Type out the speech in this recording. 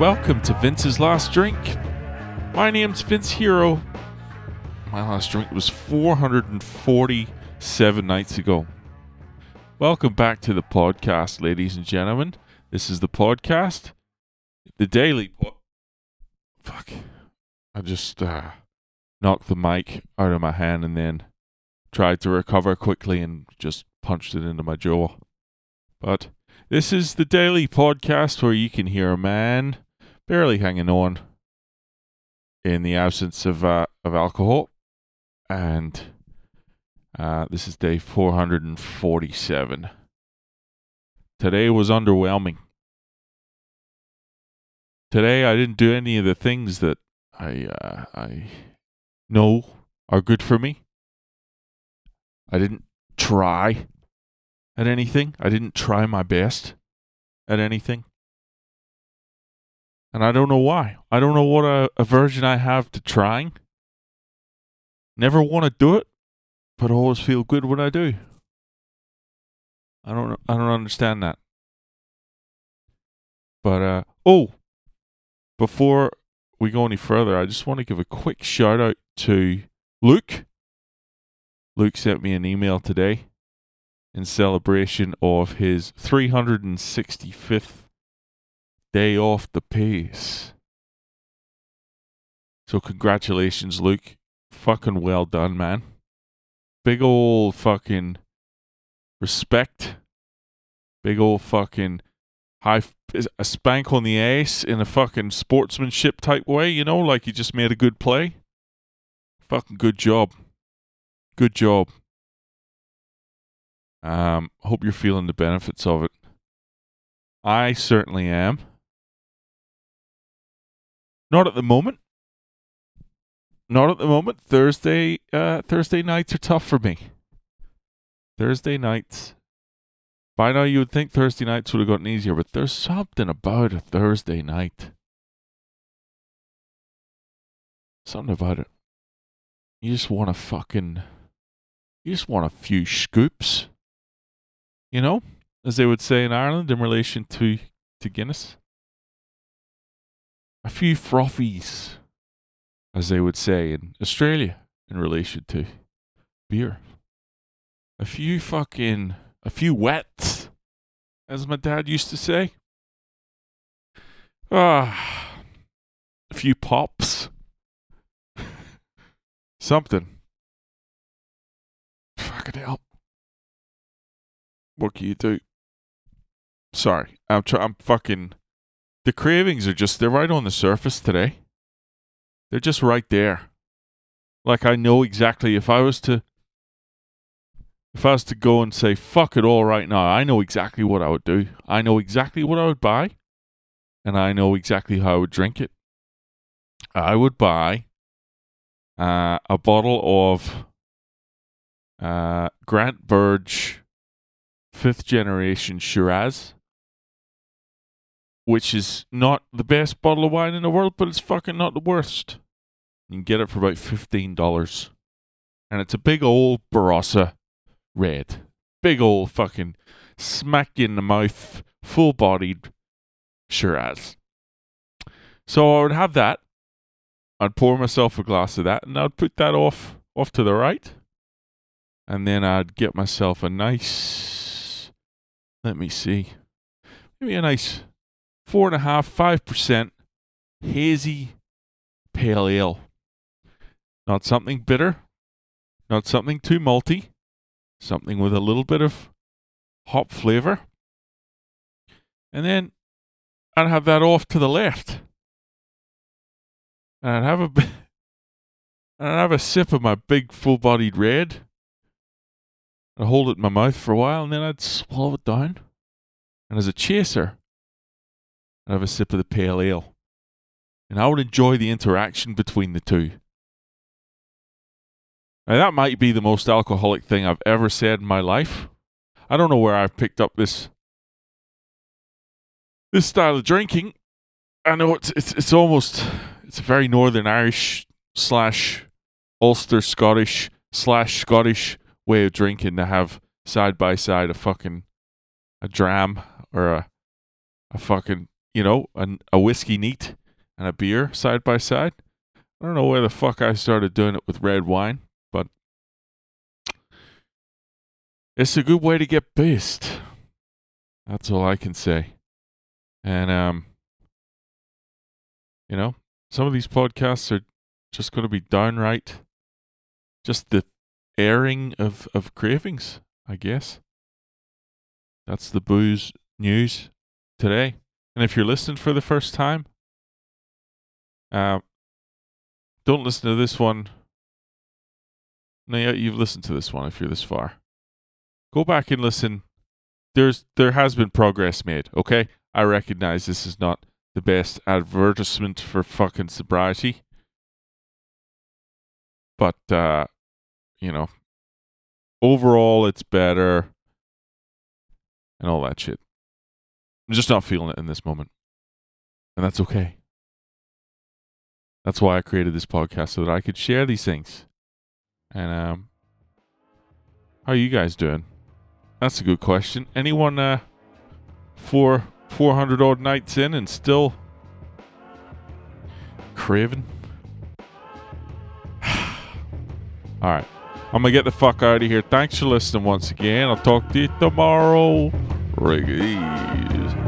Welcome to Vince's Last Drink. My name's Vince Hero. My last drink was 447 nights ago. Welcome back to the podcast, ladies and gentlemen. This is the podcast, the daily. Po- Fuck. I just uh, knocked the mic out of my hand and then tried to recover quickly and just punched it into my jaw. But this is the daily podcast where you can hear a man barely hanging on in the absence of uh, of alcohol, and uh, this is day 447. Today was underwhelming. Today I didn't do any of the things that I uh, I know are good for me. I didn't try at anything. I didn't try my best at anything. And I don't know why. I don't know what a aversion I have to trying. Never want to do it, but always feel good when I do. I don't I don't understand that. But uh oh, before we go any further, I just want to give a quick shout out to Luke. Luke sent me an email today in celebration of his 365th day off the pace. So, congratulations, Luke. Fucking well done, man. Big old fucking respect. Big old fucking high, a spank on the ace in a fucking sportsmanship type way, you know, like you just made a good play. Fucking good job. Good job. Um, hope you're feeling the benefits of it. I certainly am. Not at the moment. Not at the moment. Thursday, uh, Thursday nights are tough for me. Thursday nights. By now, you would think Thursday nights would have gotten easier, but there's something about a Thursday night. Something about it. You just want to fucking. You just want a few scoops you know, as they would say in Ireland in relation to, to Guinness. A few frothies, as they would say in Australia in relation to beer. A few fucking, a few wets, as my dad used to say. Ah, a few pops. Something. Fucking hell what can you do? Sorry, I'm try- I'm fucking. The cravings are just they're right on the surface today. They're just right there. Like I know exactly if I was to if I was to go and say fuck it all right now, I know exactly what I would do. I know exactly what I would buy and I know exactly how I would drink it. I would buy uh, a bottle of uh, Grant Burge fifth generation Shiraz, which is not the best bottle of wine in the world, but it's fucking not the worst. You can get it for about $15. And it's a big old Barossa red. Big old fucking smack in the mouth, full bodied Shiraz. So I would have that. I'd pour myself a glass of that and I'd put that off off to the right. And then I'd get myself a nice let me see. Maybe a nice four and a half, five percent hazy pale ale. Not something bitter, not something too malty, something with a little bit of hop flavor. And then I'd have that off to the left. And I'd have a and I'd have a sip of my big full bodied red I'd hold it in my mouth for a while and then I'd swallow it down. And as a chaser, I'd have a sip of the pale ale. And I would enjoy the interaction between the two. Now, that might be the most alcoholic thing I've ever said in my life. I don't know where I've picked up this this style of drinking. I know it's it's it's almost it's a very Northern Irish slash Ulster Scottish slash Scottish way of drinking to have side by side a fucking a dram or a a fucking you know, an, a whiskey neat and a beer side by side. I don't know where the fuck I started doing it with red wine, but it's a good way to get pissed. That's all I can say. And um you know, some of these podcasts are just going to be downright just the airing of of cravings, I guess. That's the booze news today. And if you're listening for the first time, uh, don't listen to this one. No, you've listened to this one if you're this far. Go back and listen. There's there has been progress made. Okay, I recognize this is not the best advertisement for fucking sobriety, but uh, you know, overall it's better and all that shit. I'm just not feeling it in this moment, and that's okay. That's why I created this podcast so that I could share these things. And um, how are you guys doing? That's a good question. Anyone uh, four four hundred odd nights in and still craving? All right, I'm gonna get the fuck out of here. Thanks for listening once again. I'll talk to you tomorrow. Reggae.